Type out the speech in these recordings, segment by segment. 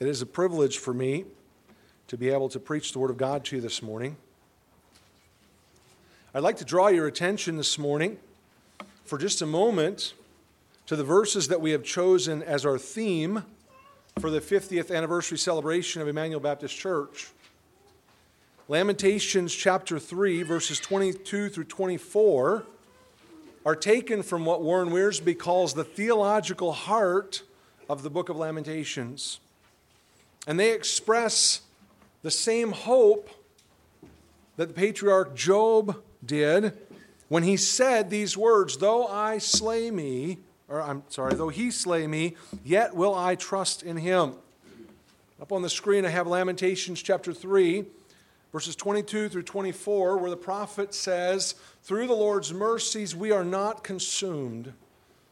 It is a privilege for me to be able to preach the Word of God to you this morning. I'd like to draw your attention this morning for just a moment to the verses that we have chosen as our theme for the 50th anniversary celebration of Emmanuel Baptist Church. Lamentations chapter 3, verses 22 through 24, are taken from what Warren Wiersbe calls the theological heart of the book of Lamentations. And they express the same hope that the patriarch Job did when he said these words Though I slay me, or I'm sorry, though he slay me, yet will I trust in him. Up on the screen, I have Lamentations chapter 3, verses 22 through 24, where the prophet says, Through the Lord's mercies we are not consumed,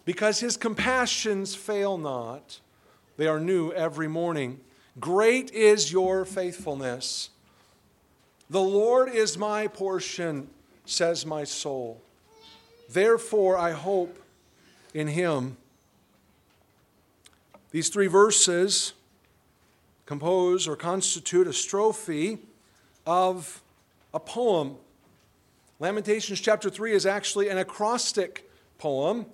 because his compassions fail not. They are new every morning. Great is your faithfulness. The Lord is my portion, says my soul. Therefore, I hope in him. These three verses compose or constitute a strophe of a poem. Lamentations chapter 3 is actually an acrostic poem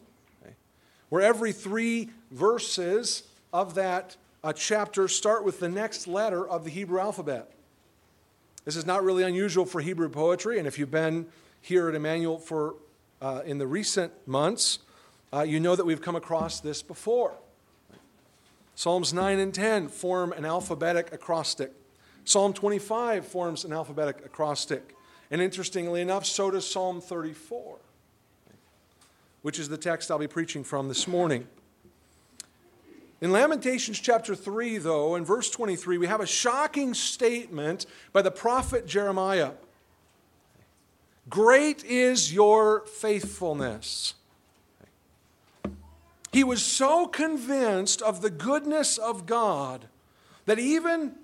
where every three verses of that uh, chapter start with the next letter of the Hebrew alphabet. This is not really unusual for Hebrew poetry, and if you've been here at Emmanuel for uh, in the recent months, uh, you know that we've come across this before. Psalms 9 and 10 form an alphabetic acrostic. Psalm 25 forms an alphabetic acrostic. And interestingly enough, so does Psalm 34, which is the text I'll be preaching from this morning. In Lamentations chapter 3, though, in verse 23, we have a shocking statement by the prophet Jeremiah Great is your faithfulness. He was so convinced of the goodness of God that even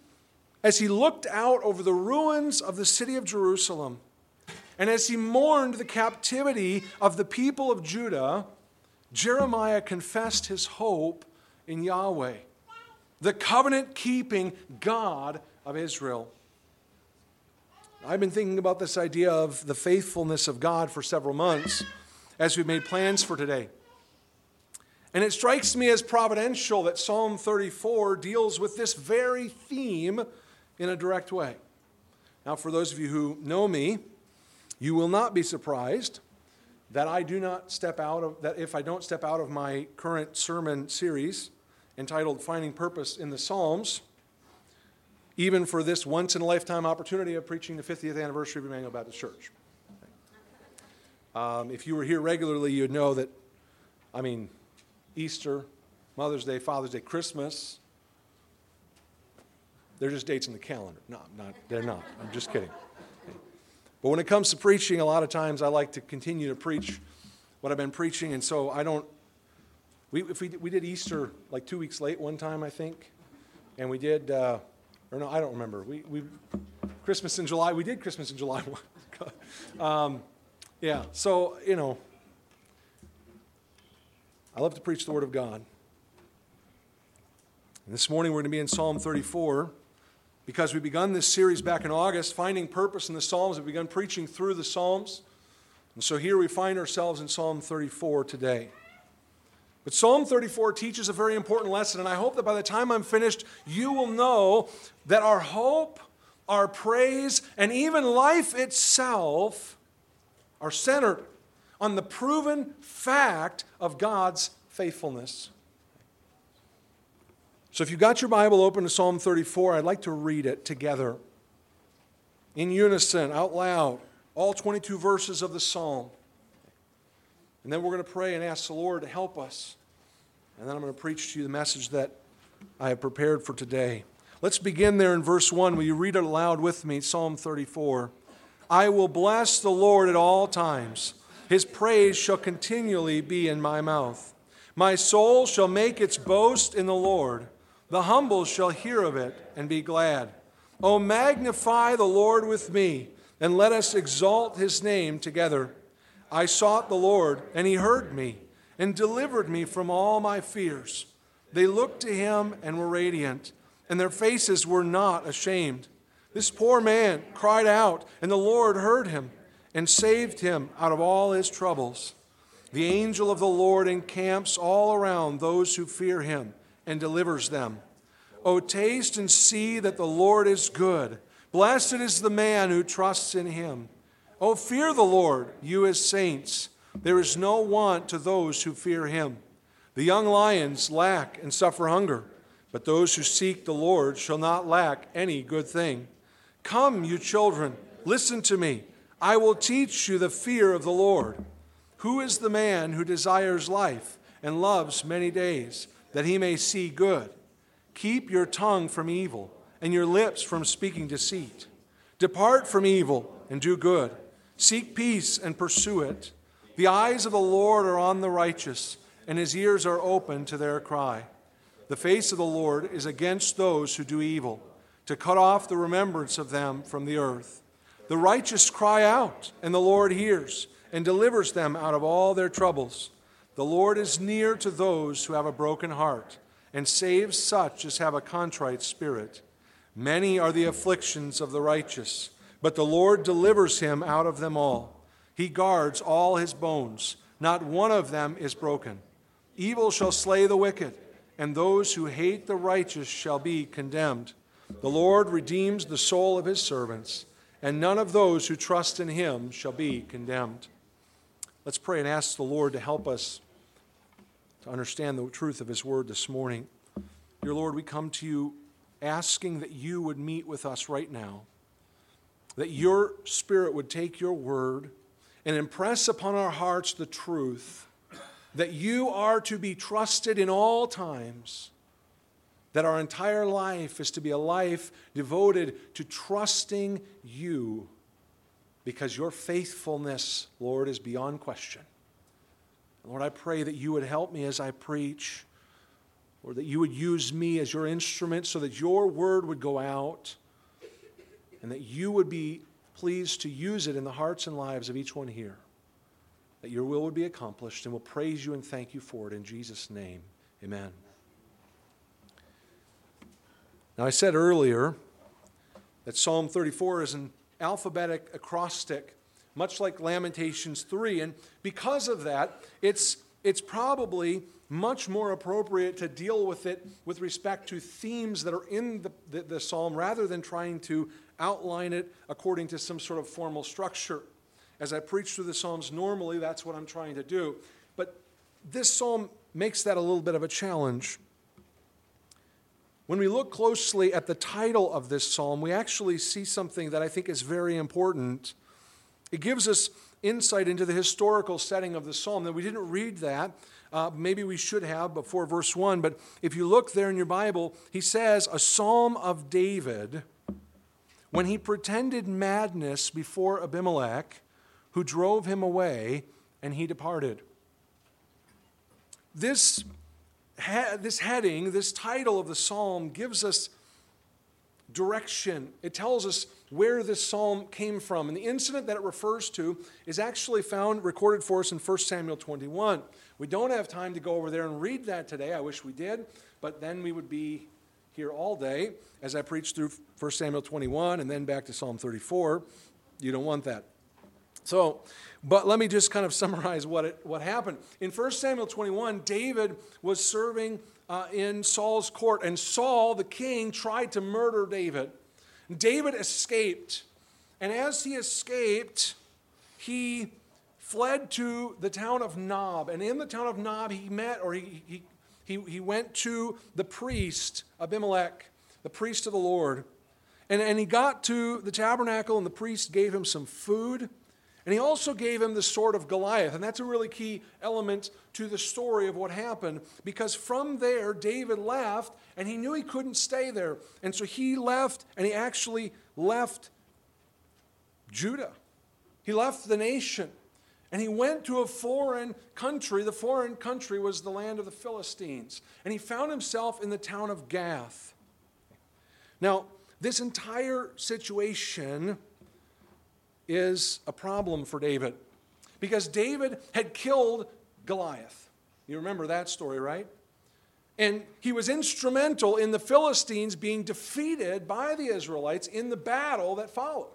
as he looked out over the ruins of the city of Jerusalem, and as he mourned the captivity of the people of Judah, Jeremiah confessed his hope in Yahweh, the covenant keeping God of Israel. I've been thinking about this idea of the faithfulness of God for several months as we've made plans for today. And it strikes me as providential that Psalm 34 deals with this very theme in a direct way. Now, for those of you who know me, you will not be surprised that I do not step out of that if I don't step out of my current sermon series entitled Finding Purpose in the Psalms, even for this once in a lifetime opportunity of preaching the 50th anniversary of Emmanuel Baptist Church. Um, if you were here regularly, you'd know that, I mean, Easter, Mother's Day, Father's Day, Christmas, they're just dates in the calendar. No, not, they're not. I'm just kidding. But when it comes to preaching, a lot of times I like to continue to preach what I've been preaching, and so I don't we, if we, we did Easter like two weeks late one time, I think, and we did, uh, or no, I don't remember. We, we Christmas in July. We did Christmas in July. um, yeah. So you know, I love to preach the Word of God. And this morning we're going to be in Psalm 34 because we begun this series back in August, finding purpose in the Psalms. We've begun preaching through the Psalms, and so here we find ourselves in Psalm 34 today. But Psalm 34 teaches a very important lesson, and I hope that by the time I'm finished, you will know that our hope, our praise, and even life itself are centered on the proven fact of God's faithfulness. So if you've got your Bible open to Psalm 34, I'd like to read it together in unison, out loud, all 22 verses of the psalm. And then we're going to pray and ask the Lord to help us and then I'm going to preach to you the message that I have prepared for today. Let's begin there in verse 1. Will you read it aloud with me? Psalm 34. I will bless the Lord at all times, his praise shall continually be in my mouth. My soul shall make its boast in the Lord. The humble shall hear of it and be glad. O magnify the Lord with me, and let us exalt his name together. I sought the Lord, and he heard me and delivered me from all my fears. They looked to him and were radiant, and their faces were not ashamed. This poor man cried out, and the Lord heard him and saved him out of all his troubles. The angel of the Lord encamps all around those who fear him and delivers them. O taste and see that the Lord is good. Blessed is the man who trusts in him. O fear the Lord, you his saints. There is no want to those who fear him. The young lions lack and suffer hunger, but those who seek the Lord shall not lack any good thing. Come, you children, listen to me. I will teach you the fear of the Lord. Who is the man who desires life and loves many days, that he may see good? Keep your tongue from evil and your lips from speaking deceit. Depart from evil and do good. Seek peace and pursue it. The eyes of the Lord are on the righteous, and his ears are open to their cry. The face of the Lord is against those who do evil, to cut off the remembrance of them from the earth. The righteous cry out, and the Lord hears and delivers them out of all their troubles. The Lord is near to those who have a broken heart and saves such as have a contrite spirit. Many are the afflictions of the righteous, but the Lord delivers him out of them all. He guards all his bones, not one of them is broken. Evil shall slay the wicked, and those who hate the righteous shall be condemned. The Lord redeems the soul of his servants, and none of those who trust in him shall be condemned. Let's pray and ask the Lord to help us to understand the truth of His word this morning. Dear Lord, we come to you asking that you would meet with us right now, that your Spirit would take your word and impress upon our hearts the truth that you are to be trusted in all times, that our entire life is to be a life devoted to trusting you because your faithfulness, Lord, is beyond question. Lord, I pray that you would help me as I preach, or that you would use me as your instrument so that your word would go out and that you would be pleased to use it in the hearts and lives of each one here. That your will would be accomplished, and we'll praise you and thank you for it in Jesus' name. Amen. Now, I said earlier that Psalm 34 is an alphabetic acrostic, much like Lamentations 3. And because of that, it's, it's probably much more appropriate to deal with it with respect to themes that are in the, the, the, psalm rather than trying to outline it according to some sort of formal structure. As I preach through the psalms normally, that's what I'm trying to do. But this psalm makes that a little bit of a challenge. When we look closely at the title of this psalm, we actually see something that I think is very important. It gives us insight into the historical setting of the psalm. That we didn't read that. Uh, maybe we should have before verse 1, but if you look there in your Bible, he says, A psalm of David when he pretended madness before Abimelech, who drove him away, and he departed. This this heading, this title of the psalm, gives us direction. It tells us where this psalm came from. And the incident that it refers to is actually found recorded for us in 1 Samuel 21. We don't have time to go over there and read that today. I wish we did, but then we would be here all day as I preach through 1 Samuel 21 and then back to Psalm 34. You don't want that. So, but let me just kind of summarize what, it, what happened. In 1 Samuel 21, David was serving uh, in Saul's court, and Saul, the king, tried to murder David. David escaped. And as he escaped, he fled to the town of Nob. And in the town of Nob, he met, or he, he, he, he went to the priest, Abimelech, the priest of the Lord. And, and he got to the tabernacle, and the priest gave him some food and he also gave him the sword of Goliath. And that's a really key element to the story of what happened because from there, David left and he knew he couldn't stay there. And so he left and he actually left Judah. He left the nation and he went to a foreign country. The foreign country was the land of the Philistines. And he found himself in the town of Gath. Now, this entire situation is a problem for David because David had killed Goliath. You remember that story, right? And he was instrumental in the Philistines being defeated by the Israelites in the battle that followed.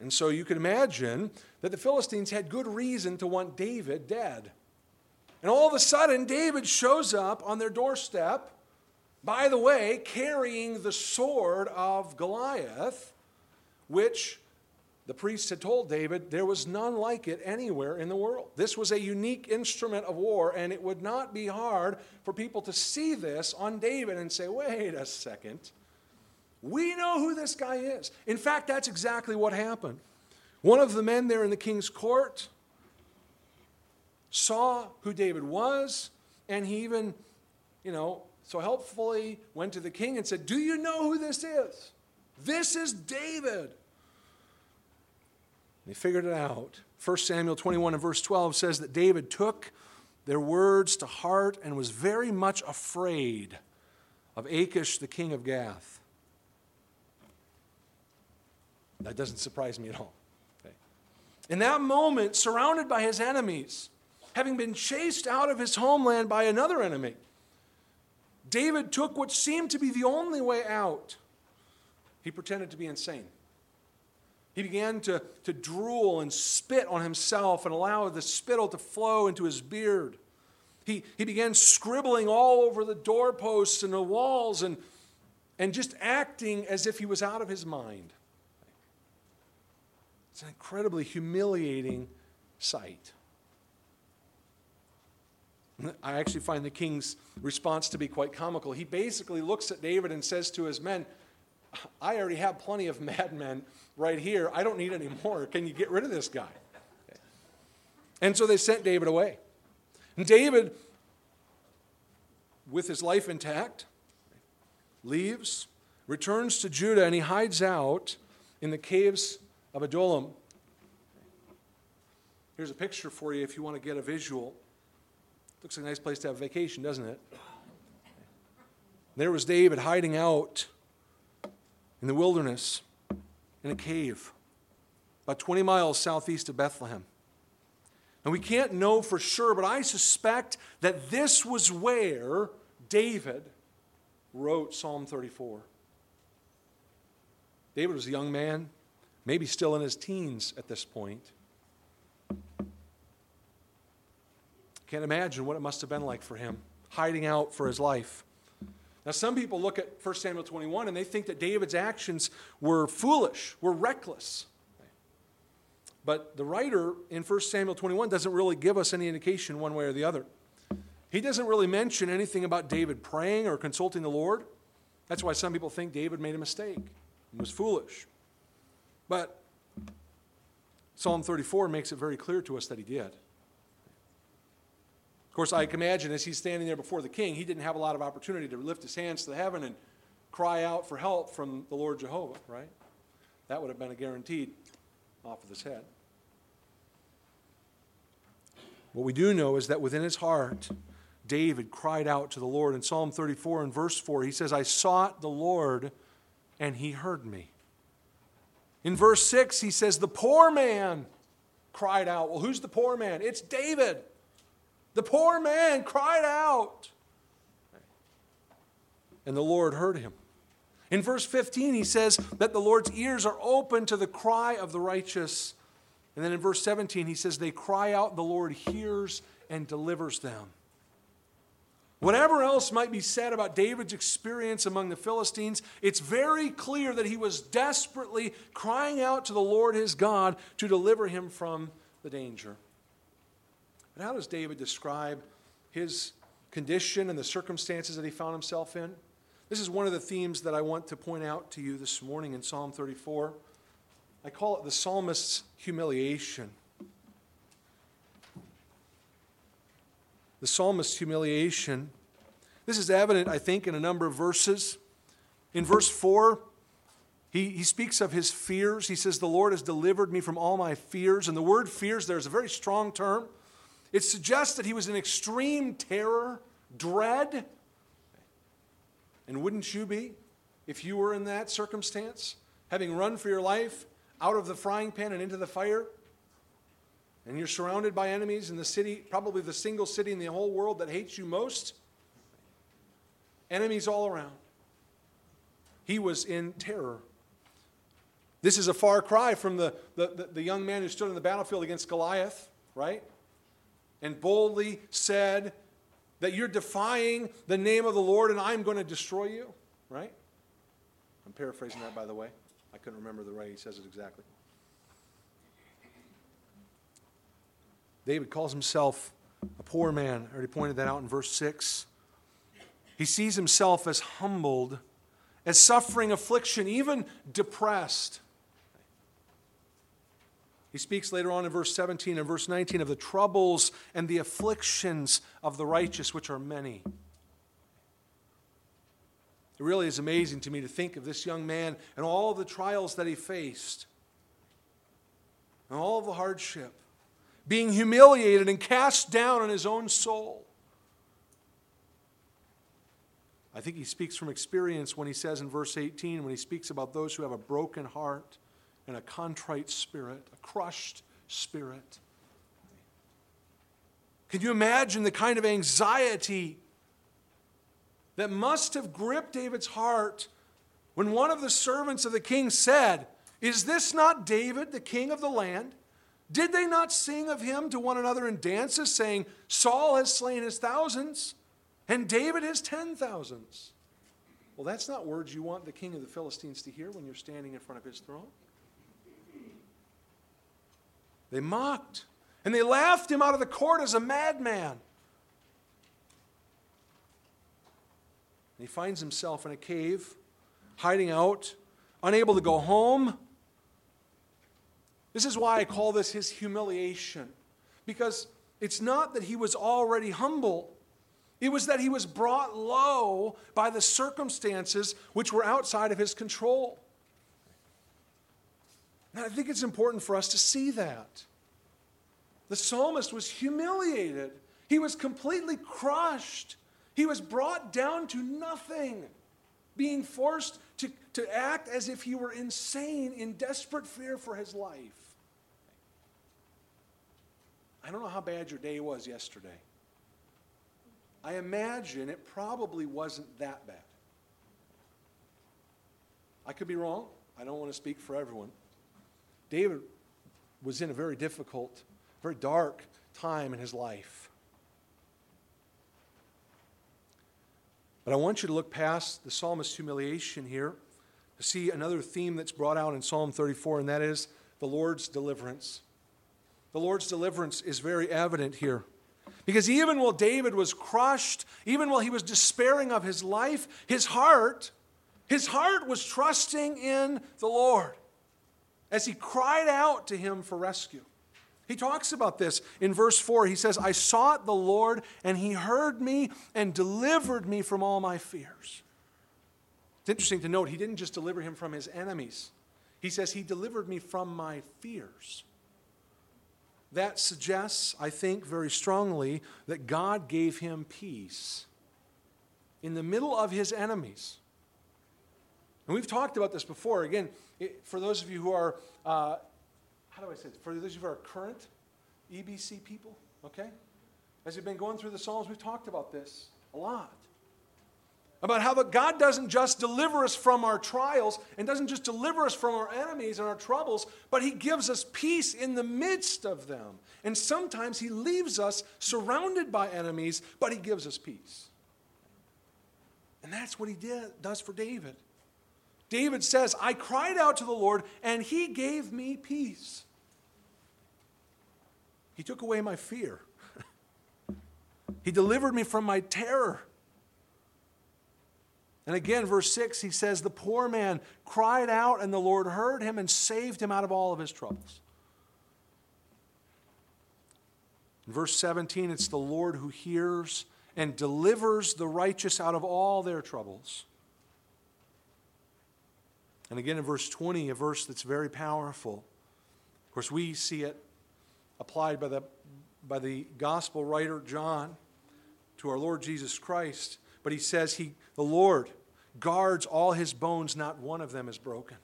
And so you can imagine that the Philistines had good reason to want David dead. And all of a sudden, David shows up on their doorstep, by the way, carrying the sword of Goliath, which the priests had told David there was none like it anywhere in the world. This was a unique instrument of war, and it would not be hard for people to see this on David and say, wait a second. We know who this guy is. In fact, that's exactly what happened. One of the men there in the king's court saw who David was, and he even, you know, so helpfully went to the king and said, Do you know who this is? This is David. They figured it out. 1 Samuel 21 and verse 12 says that David took their words to heart and was very much afraid of Achish, the king of Gath. That doesn't surprise me at all. Okay. In that moment, surrounded by his enemies, having been chased out of his homeland by another enemy, David took what seemed to be the only way out. He pretended to be insane. He began to, to drool and spit on himself and allow the spittle to flow into his beard. He, he began scribbling all over the doorposts and the walls and, and just acting as if he was out of his mind. It's an incredibly humiliating sight. I actually find the king's response to be quite comical. He basically looks at David and says to his men, I already have plenty of madmen right here. I don't need any more. Can you get rid of this guy? And so they sent David away. And David, with his life intact, leaves, returns to Judah, and he hides out in the caves of Adullam. Here's a picture for you if you want to get a visual. Looks like a nice place to have a vacation, doesn't it? There was David hiding out in the wilderness in a cave about 20 miles southeast of Bethlehem. And we can't know for sure, but I suspect that this was where David wrote Psalm 34. David was a young man, maybe still in his teens at this point. Can't imagine what it must have been like for him, hiding out for his life. Now, some people look at 1 Samuel 21 and they think that David's actions were foolish, were reckless. But the writer in 1 Samuel 21 doesn't really give us any indication one way or the other. He doesn't really mention anything about David praying or consulting the Lord. That's why some people think David made a mistake and was foolish. But Psalm 34 makes it very clear to us that he did course, I can imagine as he's standing there before the king, he didn't have a lot of opportunity to lift his hands to heaven and cry out for help from the Lord Jehovah, right? That would have been a guaranteed off of his head. What we do know is that within his heart, David cried out to the Lord. In Psalm 34 and verse 4, he says, I sought the Lord and he heard me. In verse 6, he says, The poor man cried out. Well, who's the poor man? It's David. The poor man cried out. And the Lord heard him. In verse 15, he says that the Lord's ears are open to the cry of the righteous. And then in verse 17, he says, They cry out, the Lord hears and delivers them. Whatever else might be said about David's experience among the Philistines, it's very clear that he was desperately crying out to the Lord his God to deliver him from the danger. But how does David describe his condition and the circumstances that he found himself in? This is one of the themes that I want to point out to you this morning in Psalm 34. I call it the psalmist's humiliation. The psalmist's humiliation. This is evident, I think, in a number of verses. In verse 4, he, he speaks of his fears. He says, The Lord has delivered me from all my fears. And the word fears there is a very strong term. It suggests that he was in extreme terror, dread. And wouldn't you be if you were in that circumstance, having run for your life out of the frying pan and into the fire? and you're surrounded by enemies in the city, probably the single city in the whole world that hates you most, enemies all around. He was in terror. This is a far cry from the, the, the, young man who stood on the battlefield against Goliath, right? And boldly said that you're defying the name of the Lord and I'm going to destroy you, right? I'm paraphrasing that, by the way. I couldn't remember the way he says it exactly. David calls himself a poor man. I already pointed that out in verse 6. He sees himself as humbled, as suffering affliction, even depressed. He speaks later on in verse 17 and verse 19 of the troubles and the afflictions of the righteous, which are many. It really is amazing to me to think of this young man and all the trials that he faced, and all the hardship, being humiliated and cast down on his own soul. I think he speaks from experience when he says in verse 18, when he speaks about those who have a broken heart and a contrite spirit, a crushed spirit. Can you imagine the kind of anxiety that must have gripped David's heart when one of the servants of the king said, Is this not David, the king of the land? Did they not sing of him to one another in dances, saying, Saul has slain his thousands, and David his ten thousands? Well, that's not words you want the king of the Philistines to hear when you're standing in front of his throne. They mocked, and they laughed him out of the court as a madman. And he finds himself in a cave, hiding out, unable to go home. This is why I call this his humiliation. Because it's not that he was already humble, it was that he was brought low by the circumstances which were outside of his control. And I think it's important for us to see that. The psalmist was humiliated, he was completely crushed. He was brought down to nothing, being forced to, to act as if he were insane in desperate fear for his life. I don't know how bad your day was yesterday. I imagine it probably wasn't that bad. I could be wrong. I don't want to speak for everyone. David was in a very difficult, very dark time in his life. But I want you to look past the psalmist's humiliation here to see another theme that's brought out in Psalm 34, and that is the Lord's deliverance. The Lord's deliverance is very evident here. Because even while David was crushed, even while he was despairing of his life, his heart, his heart was trusting in the Lord as he cried out to him for rescue. He talks about this in verse 4. He says, I sought the Lord, and he heard me and delivered me from all my fears. It's interesting to note, he didn't just deliver him from his enemies, he says, He delivered me from my fears. That suggests, I think, very strongly that God gave him peace in the middle of his enemies. And we've talked about this before. Again, it, for those of you who are uh, how do I say it? For those of you who are current EBC people, okay? As we've been going through the Psalms, we've talked about this a lot. About how that God doesn't just deliver us from our trials and doesn't just deliver us from our enemies and our troubles, but He gives us peace in the midst of them. And sometimes He leaves us surrounded by enemies, but He gives us peace. And that's what He did, does for David. David says, I cried out to the Lord, and He gave me peace. He took away my fear. he delivered me from my terror. And again, verse 6, he says, The poor man cried out, and the Lord heard him and saved him out of all of his troubles. In verse 17, it's the Lord who hears and delivers the righteous out of all their troubles. And again in verse 20, a verse that's very powerful. Of course, we see it applied by the, by the gospel writer John to our Lord Jesus Christ. But he says, he, The Lord guards all his bones, not one of them is broken.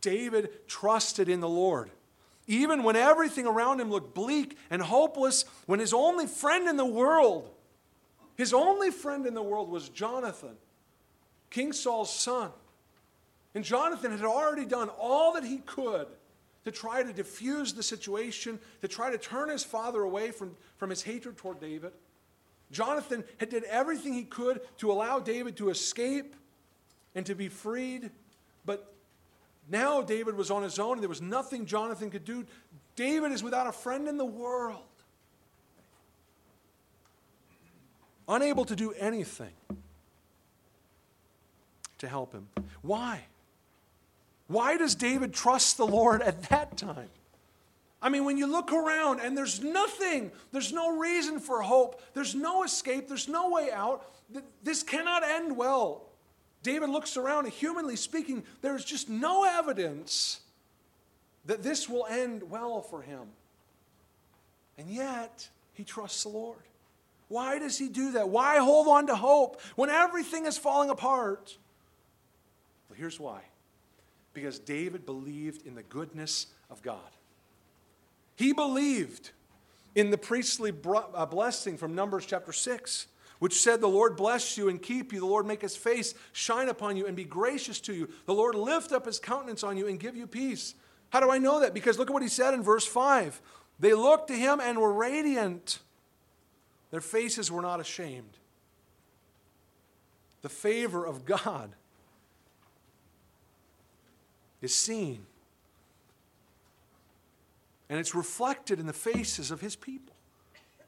David trusted in the Lord. even when everything around him looked bleak and hopeless, when his only friend in the world, his only friend in the world was Jonathan, King Saul's son. And Jonathan had already done all that he could to try to diffuse the situation, to try to turn his father away from, from his hatred toward David. Jonathan had did everything he could to allow David to escape and to be freed, but now David was on his own and there was nothing Jonathan could do. David is without a friend in the world, unable to do anything to help him. Why? Why does David trust the Lord at that time? I mean, when you look around and there's nothing, there's no reason for hope, there's no escape, there's no way out, this cannot end well. David looks around, and humanly speaking, there's just no evidence that this will end well for him. And yet, he trusts the Lord. Why does he do that? Why hold on to hope when everything is falling apart? Well, here's why because David believed in the goodness of God. He believed in the priestly uh, blessing from Numbers chapter 6 which said, The Lord bless you and keep you. The Lord make his face shine upon you and be gracious to you. The Lord lift up his countenance on you and give you peace. How do I know that? Because look at what he said in verse 5. They looked to him and were radiant, their faces were not ashamed. The favor of God is seen, and it's reflected in the faces of his people.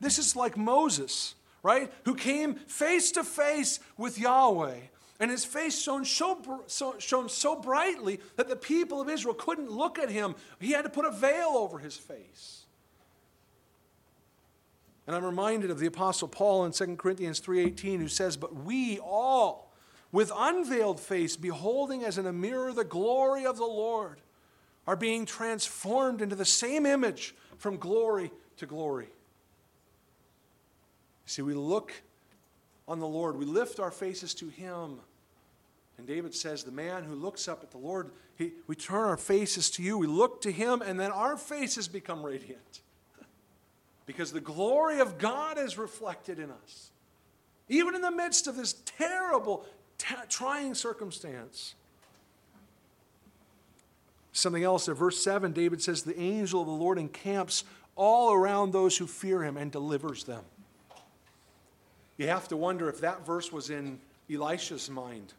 This is like Moses right? Who came face to face with Yahweh. And his face shone so, so, shone so brightly that the people of Israel couldn't look at him. He had to put a veil over his face. And I'm reminded of the apostle Paul in 2 Corinthians 3:18 who says, "But we all with unveiled face beholding as in a mirror the glory of the Lord are being transformed into the same image from glory to glory." See, we look on the Lord, we lift our faces to Him. And David says, The man who looks up at the Lord, he, we turn our faces to you, we look to Him, and then our faces become radiant. Because the glory of God is reflected in us. Even in the midst of this terrible, t- trying circumstance. Something else in verse 7, David says, The angel of the Lord encamps all around those who fear him and delivers them. You have to wonder if that verse was in Elisha's mind.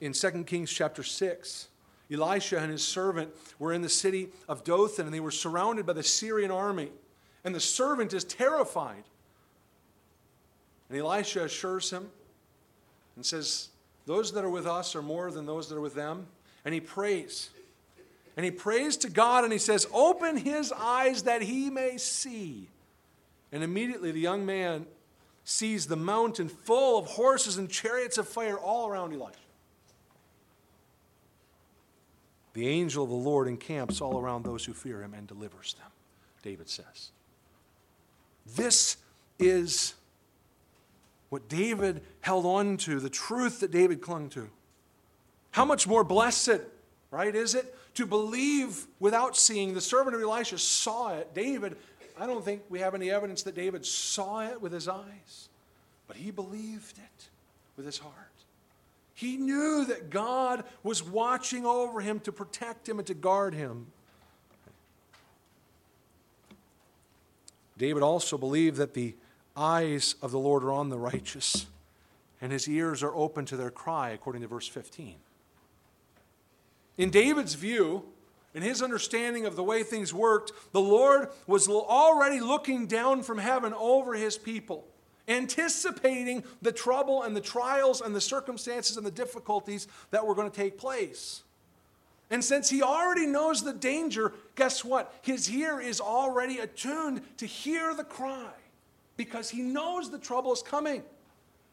In 2 Kings chapter 6, Elisha and his servant were in the city of Dothan and they were surrounded by the Syrian army. And the servant is terrified. And Elisha assures him and says, Those that are with us are more than those that are with them. And he prays. And he prays to God and he says, Open his eyes that he may see. And immediately the young man sees the mountain full of horses and chariots of fire all around Elisha. The angel of the Lord encamps all around those who fear him and delivers them, David says. This is what David held on to, the truth that David clung to. How much more blessed, right, is it to believe without seeing? The servant of Elisha saw it. David I don't think we have any evidence that David saw it with his eyes, but he believed it with his heart. He knew that God was watching over him to protect him and to guard him. David also believed that the eyes of the Lord are on the righteous, and his ears are open to their cry, according to verse 15. In David's view, in his understanding of the way things worked, the Lord was already looking down from heaven over his people, anticipating the trouble and the trials and the circumstances and the difficulties that were going to take place. And since he already knows the danger, guess what? His ear is already attuned to hear the cry because he knows the trouble is coming.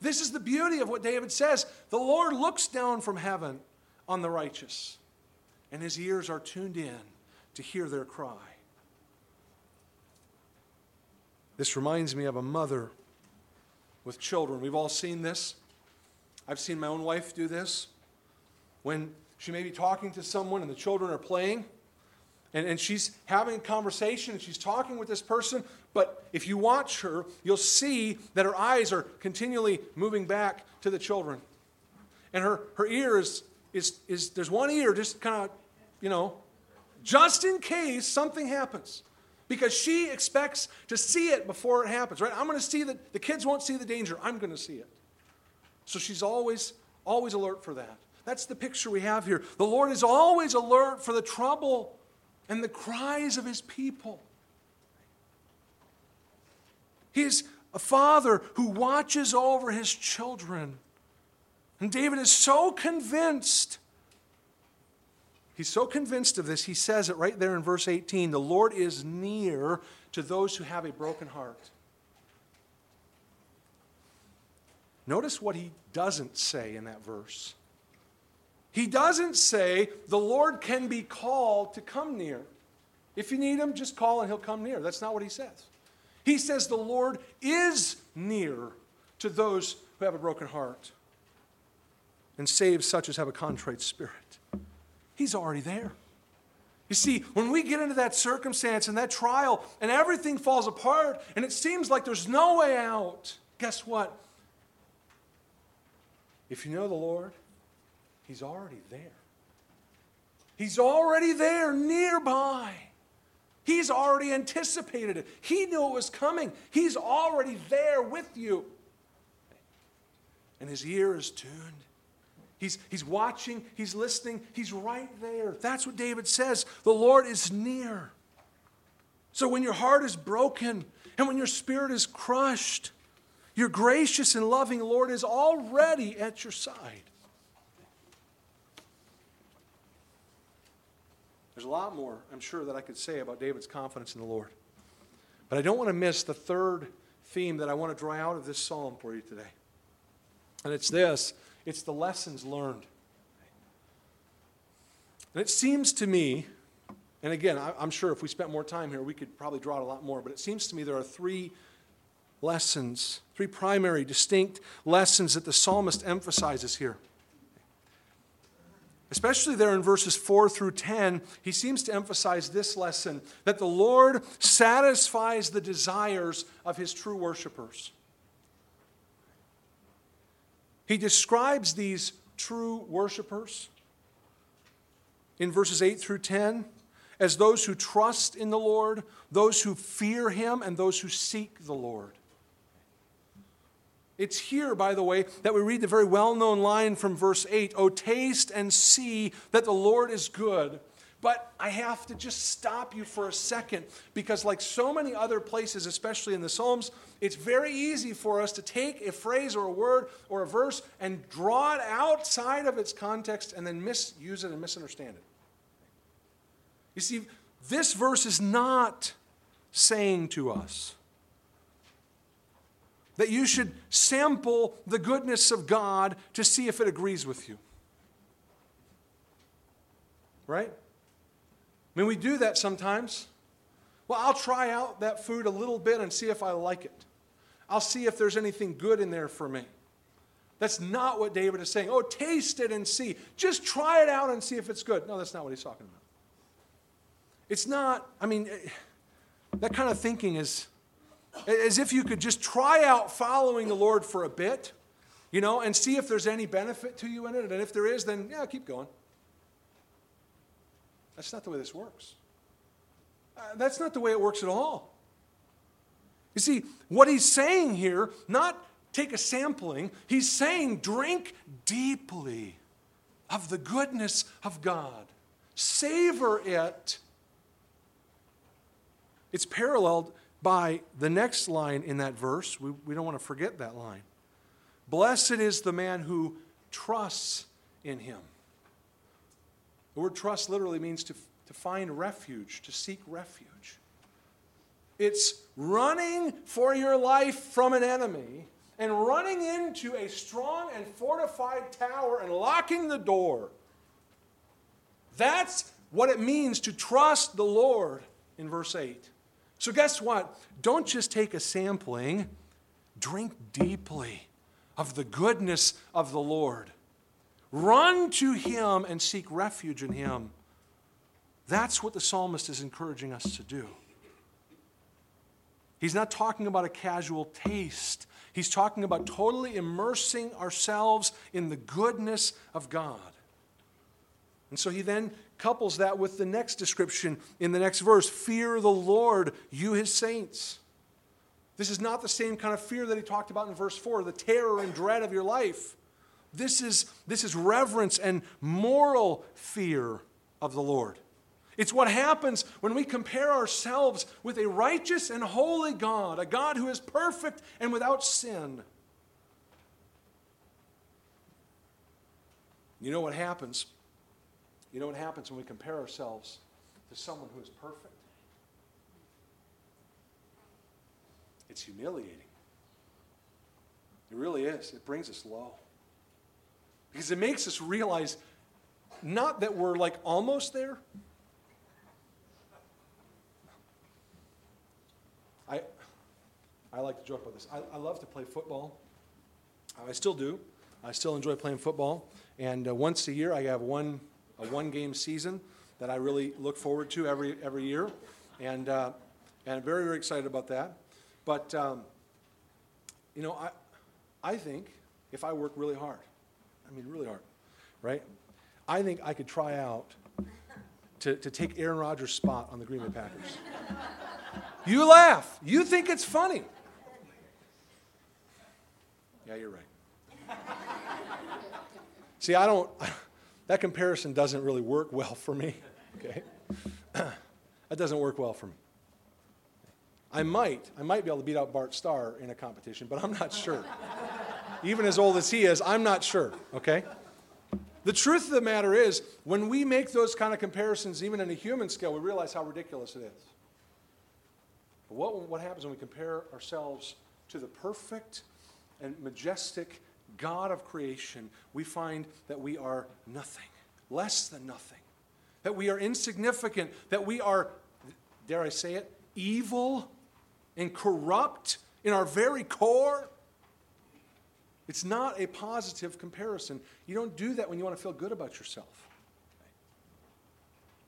This is the beauty of what David says. The Lord looks down from heaven on the righteous and his ears are tuned in to hear their cry. This reminds me of a mother with children. We've all seen this. I've seen my own wife do this. When she may be talking to someone and the children are playing, and, and she's having a conversation and she's talking with this person. But if you watch her, you'll see that her eyes are continually moving back to the children. And her, her ear is, is, is there's one ear just kind of, you know, just in case something happens. Because she expects to see it before it happens, right? I'm going to see that the kids won't see the danger. I'm going to see it. So she's always, always alert for that. That's the picture we have here. The Lord is always alert for the trouble and the cries of his people. He is a father who watches over his children. And David is so convinced. He's so convinced of this, he says it right there in verse 18 the Lord is near to those who have a broken heart. Notice what he doesn't say in that verse. He doesn't say the Lord can be called to come near. If you need him, just call and he'll come near. That's not what he says. He says the Lord is near to those who have a broken heart and saves such as have a contrite spirit. He's already there. You see, when we get into that circumstance and that trial and everything falls apart and it seems like there's no way out, guess what? If you know the Lord, He's already there. He's already there, nearby. He's already anticipated it. He knew it was coming. He's already there with you. And his ear is tuned. He's, he's watching, he's listening, he's right there. That's what David says. The Lord is near. So when your heart is broken and when your spirit is crushed, your gracious and loving Lord is already at your side. There's a lot more, I'm sure, that I could say about David's confidence in the Lord. But I don't want to miss the third theme that I want to draw out of this psalm for you today. And it's this it's the lessons learned. And it seems to me, and again, I'm sure if we spent more time here, we could probably draw out a lot more, but it seems to me there are three lessons, three primary, distinct lessons that the psalmist emphasizes here. Especially there in verses 4 through 10, he seems to emphasize this lesson that the Lord satisfies the desires of his true worshipers. He describes these true worshipers in verses 8 through 10 as those who trust in the Lord, those who fear him, and those who seek the Lord. It's here, by the way, that we read the very well known line from verse 8 Oh, taste and see that the Lord is good. But I have to just stop you for a second because, like so many other places, especially in the Psalms, it's very easy for us to take a phrase or a word or a verse and draw it outside of its context and then misuse it and misunderstand it. You see, this verse is not saying to us, that you should sample the goodness of God to see if it agrees with you. Right? I mean, we do that sometimes. Well, I'll try out that food a little bit and see if I like it. I'll see if there's anything good in there for me. That's not what David is saying. Oh, taste it and see. Just try it out and see if it's good. No, that's not what he's talking about. It's not, I mean, eh, that kind of thinking is as if you could just try out following the Lord for a bit, you know, and see if there's any benefit to you in it. And if there is, then yeah, keep going. That's not the way this works. Uh, that's not the way it works at all. You see, what he's saying here, not take a sampling, he's saying drink deeply of the goodness of God, savor it. It's paralleled by the next line in that verse. We, we don't want to forget that line. Blessed is the man who trusts in him. The word trust literally means to, to find refuge, to seek refuge. It's running for your life from an enemy and running into a strong and fortified tower and locking the door. That's what it means to trust the Lord in verse 8. So, guess what? Don't just take a sampling, drink deeply of the goodness of the Lord. Run to Him and seek refuge in Him. That's what the psalmist is encouraging us to do. He's not talking about a casual taste. He's talking about totally immersing ourselves in the goodness of God. And so he then couples that with the next description in the next verse Fear the Lord, you his saints. This is not the same kind of fear that he talked about in verse 4, the terror and dread of your life. This is, this is reverence and moral fear of the Lord. It's what happens when we compare ourselves with a righteous and holy God, a God who is perfect and without sin. You know what happens? You know what happens when we compare ourselves to someone who is perfect? It's humiliating. It really is. It brings us low. Because it makes us realize not that we're like almost there. I, I like to joke about this. I, I love to play football. I still do. I still enjoy playing football. And uh, once a year, I have one a one game season that I really look forward to every, every year. And, uh, and I'm very, very excited about that. But, um, you know, I, I think if I work really hard, I mean, really hard, right? I think I could try out to, to take Aaron Rodgers' spot on the Green Bay Packers. You laugh. You think it's funny. Yeah, you're right. See, I don't that comparison doesn't really work well for me. Okay? that doesn't work well for me. I might, I might be able to beat out Bart Starr in a competition, but I'm not sure. Even as old as he is, I'm not sure, okay? The truth of the matter is, when we make those kind of comparisons, even in a human scale, we realize how ridiculous it is. But what, what happens when we compare ourselves to the perfect and majestic God of creation, we find that we are nothing, less than nothing, that we are insignificant, that we are, dare I say it, evil and corrupt in our very core. It's not a positive comparison. You don't do that when you want to feel good about yourself.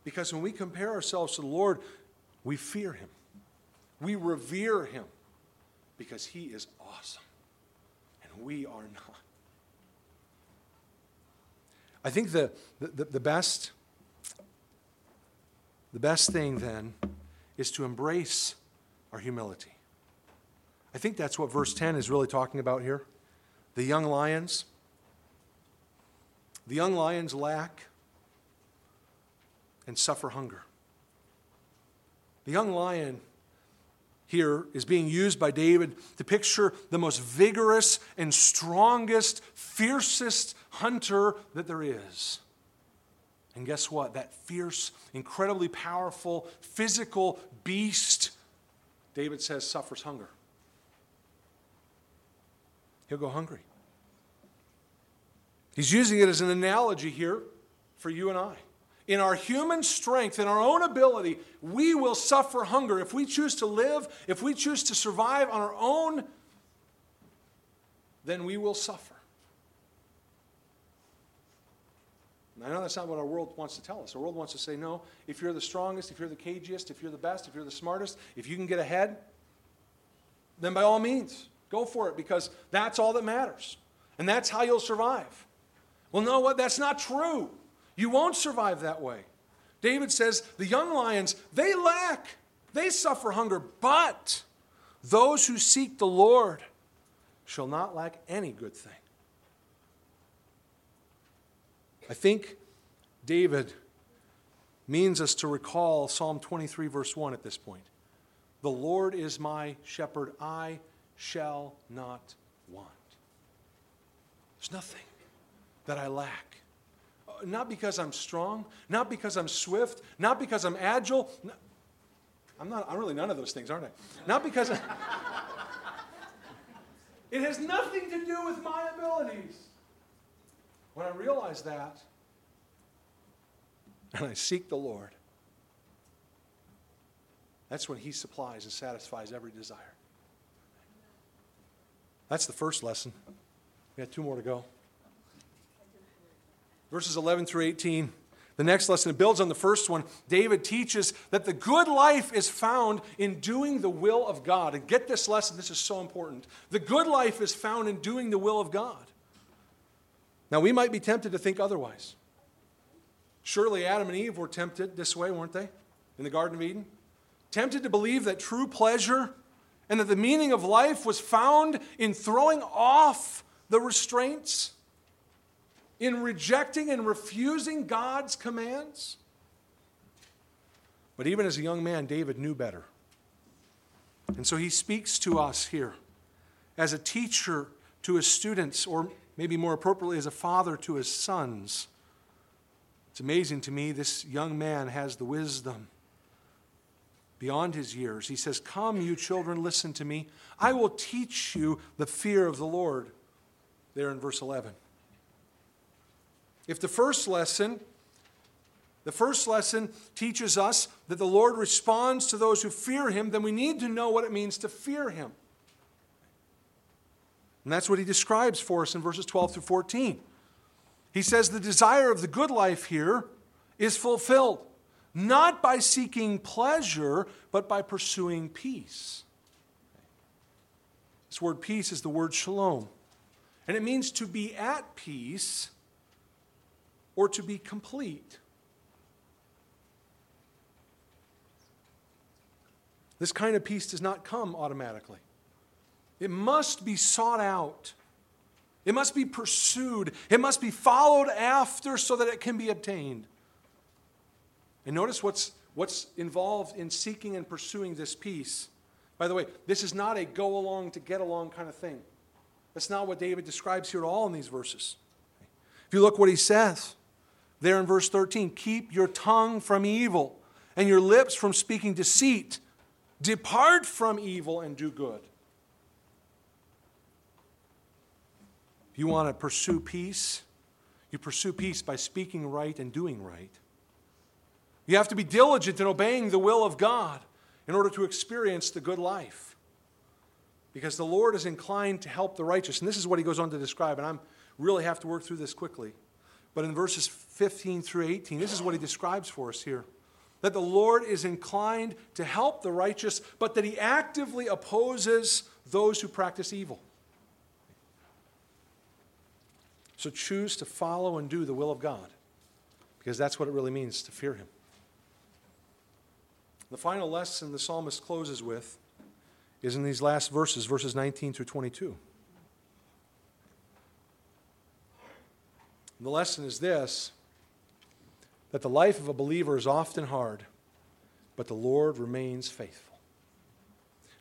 Because when we compare ourselves to the Lord, we fear Him, we revere Him, because He is awesome and we are not. I think the, the, the, best the best thing then is to embrace our humility. I think that's what verse 10 is really talking about here. The young lions. The young lions lack and suffer hunger. The young lion here is being used by David to picture the most vigorous and strongest, fiercest hunter that there is. And guess what? That fierce, incredibly powerful, physical beast, David says, suffers hunger. He'll go hungry. He's using it as an analogy here for you and I in our human strength, in our own ability, we will suffer hunger. If we choose to live, if we choose to survive on our own, then we will suffer. And I know that's not what our world wants to tell us. Our world wants to say, no, if you're the strongest, if you're the cagiest, if you're the best, if you're the smartest, if you can get ahead, then by all means, go for it because that's all that matters. And that's how you'll survive. Well, no, what? That's not true. You won't survive that way. David says, The young lions, they lack, they suffer hunger, but those who seek the Lord shall not lack any good thing. I think David means us to recall Psalm 23, verse 1 at this point. The Lord is my shepherd, I shall not want. There's nothing that I lack uh, not because I'm strong, not because I'm swift, not because I'm agile. I'm not, I'm really none of those things, aren't I? Not because I, it has nothing to do with my abilities. When I realize that, and I seek the Lord, that's when He supplies and satisfies every desire. That's the first lesson. We got two more to go. Verses 11 through 18 The next lesson builds on the first one. David teaches that the good life is found in doing the will of God. And get this lesson, this is so important. The good life is found in doing the will of God. Now, we might be tempted to think otherwise. Surely Adam and Eve were tempted this way, weren't they? In the Garden of Eden? Tempted to believe that true pleasure and that the meaning of life was found in throwing off the restraints in rejecting and refusing God's commands? But even as a young man, David knew better. And so he speaks to us here as a teacher to his students, or maybe more appropriately, as a father to his sons. It's amazing to me, this young man has the wisdom beyond his years. He says, Come, you children, listen to me. I will teach you the fear of the Lord. There in verse 11. If the first lesson, the first lesson teaches us that the Lord responds to those who fear him, then we need to know what it means to fear him. And that's what he describes for us in verses 12 through 14. He says the desire of the good life here is fulfilled, not by seeking pleasure, but by pursuing peace. This word peace is the word shalom, and it means to be at peace or to be complete. This kind of peace does not come automatically. It must be sought out. It must be pursued. It must be followed after so that it can be obtained. And notice what's, what's involved in seeking and pursuing this peace. By the way, this is not a go along to get along kind of thing. That's not what David describes here at all in these verses. If you look what he says, there in verse 13 keep your tongue from evil and your lips from speaking deceit. Depart from evil and do good. You want to pursue peace, you pursue peace by speaking right and doing right. You have to be diligent in obeying the will of God in order to experience the good life. Because the Lord is inclined to help the righteous. And this is what he goes on to describe, and I really have to work through this quickly. But in verses 15 through 18, this is what he describes for us here that the Lord is inclined to help the righteous, but that he actively opposes those who practice evil. So choose to follow and do the will of God, because that's what it really means to fear him. The final lesson the psalmist closes with is in these last verses, verses 19 through 22. The lesson is this that the life of a believer is often hard, but the Lord remains faithful.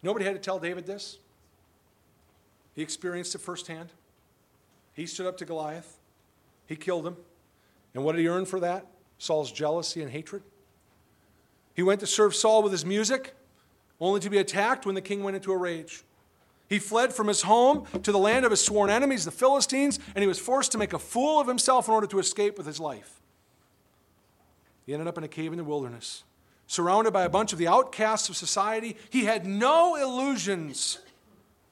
Nobody had to tell David this. He experienced it firsthand. He stood up to Goliath, he killed him. And what did he earn for that? Saul's jealousy and hatred. He went to serve Saul with his music, only to be attacked when the king went into a rage. He fled from his home to the land of his sworn enemies, the Philistines, and he was forced to make a fool of himself in order to escape with his life. He ended up in a cave in the wilderness, surrounded by a bunch of the outcasts of society. He had no illusions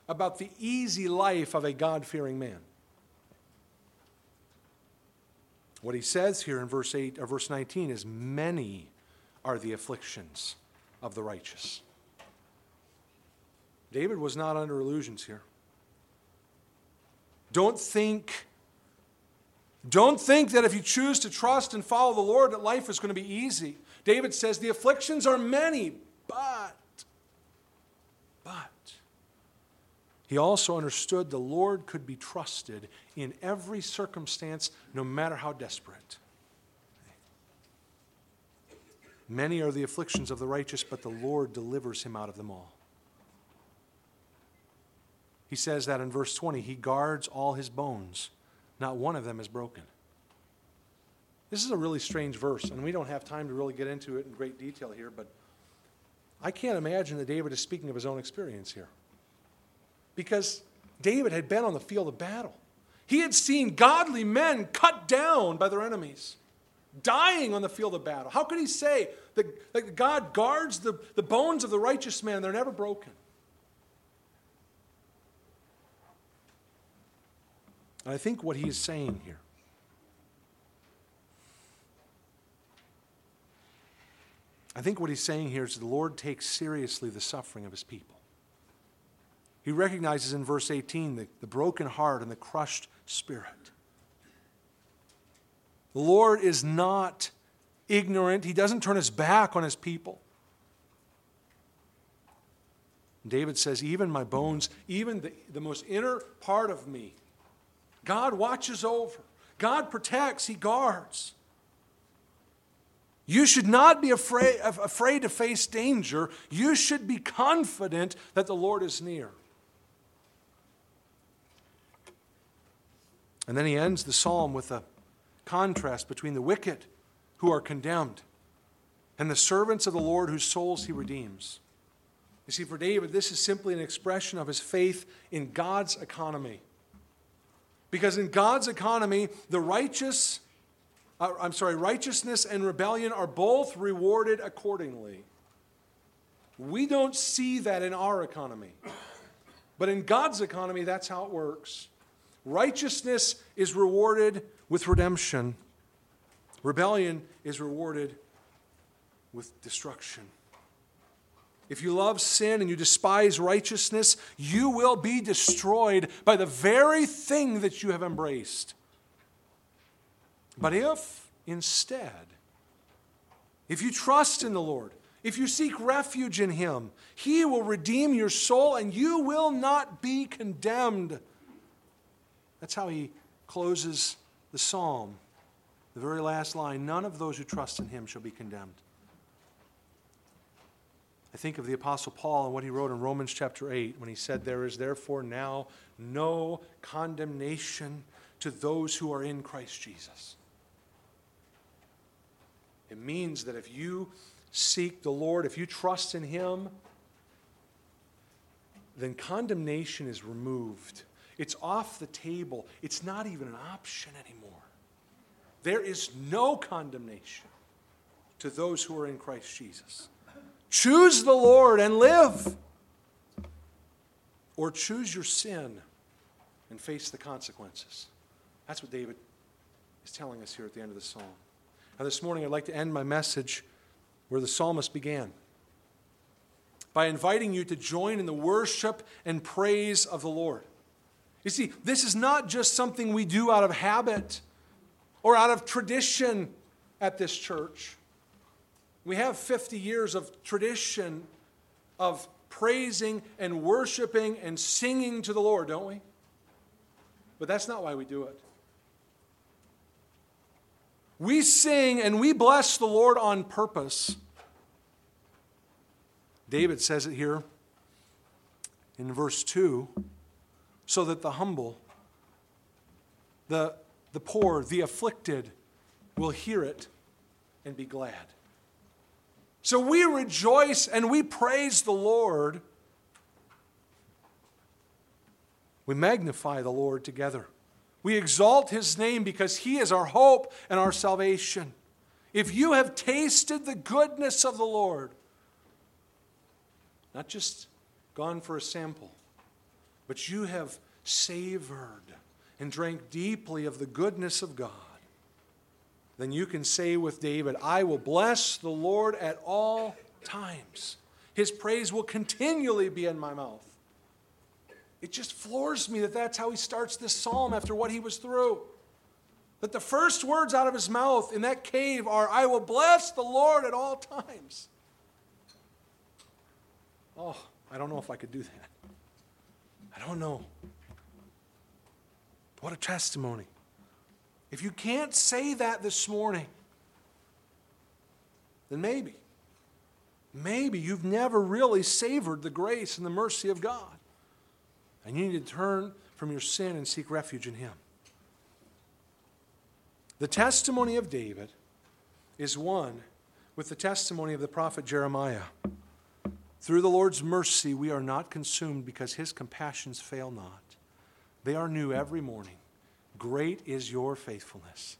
about the easy life of a God fearing man. What he says here in verse 8 or verse 19 is many are the afflictions of the righteous. David was not under illusions here. Don't think don't think that if you choose to trust and follow the Lord that life is going to be easy. David says the afflictions are many, but but he also understood the Lord could be trusted in every circumstance no matter how desperate. Many are the afflictions of the righteous, but the Lord delivers him out of them all. He says that in verse 20 He guards all his bones, not one of them is broken. This is a really strange verse, and we don't have time to really get into it in great detail here, but I can't imagine that David is speaking of his own experience here. Because David had been on the field of battle. He had seen godly men cut down by their enemies, dying on the field of battle. How could he say that, that God guards the, the bones of the righteous man? They're never broken. And I think what he is saying here I think what he's saying here is the Lord takes seriously the suffering of his people. He recognizes in verse 18 the, the broken heart and the crushed spirit. The Lord is not ignorant, He doesn't turn His back on His people. David says, Even my bones, even the, the most inner part of me, God watches over. God protects, He guards. You should not be afraid, afraid to face danger. You should be confident that the Lord is near. And then he ends the psalm with a contrast between the wicked who are condemned and the servants of the Lord whose souls he redeems. You see, for David, this is simply an expression of his faith in God's economy. Because in God's economy, the righteous, uh, I'm sorry, righteousness and rebellion are both rewarded accordingly. We don't see that in our economy. But in God's economy, that's how it works. Righteousness is rewarded with redemption, rebellion is rewarded with destruction. If you love sin and you despise righteousness, you will be destroyed by the very thing that you have embraced. But if instead, if you trust in the Lord, if you seek refuge in Him, He will redeem your soul and you will not be condemned. That's how He closes the psalm, the very last line none of those who trust in him shall be condemned. I think of the Apostle Paul and what he wrote in Romans chapter 8 when he said, There is therefore now no condemnation to those who are in Christ Jesus. It means that if you seek the Lord, if you trust in Him, then condemnation is removed. It's off the table. It's not even an option anymore. There is no condemnation to those who are in Christ Jesus. Choose the Lord and live, or choose your sin and face the consequences. That's what David is telling us here at the end of the psalm. Now, this morning, I'd like to end my message where the psalmist began by inviting you to join in the worship and praise of the Lord. You see, this is not just something we do out of habit or out of tradition at this church. We have 50 years of tradition of praising and worshiping and singing to the Lord, don't we? But that's not why we do it. We sing and we bless the Lord on purpose. David says it here in verse 2 so that the humble, the, the poor, the afflicted will hear it and be glad. So we rejoice and we praise the Lord. We magnify the Lord together. We exalt his name because he is our hope and our salvation. If you have tasted the goodness of the Lord, not just gone for a sample, but you have savored and drank deeply of the goodness of God, then you can say with David, I will bless the Lord at all times. His praise will continually be in my mouth. It just floors me that that's how he starts this psalm after what he was through. That the first words out of his mouth in that cave are, I will bless the Lord at all times. Oh, I don't know if I could do that. I don't know. What a testimony. If you can't say that this morning, then maybe, maybe you've never really savored the grace and the mercy of God. And you need to turn from your sin and seek refuge in Him. The testimony of David is one with the testimony of the prophet Jeremiah. Through the Lord's mercy, we are not consumed because his compassions fail not. They are new every morning. Great is your faithfulness.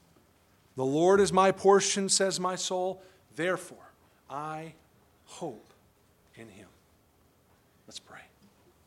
The Lord is my portion, says my soul. Therefore, I hope in him. Let's pray.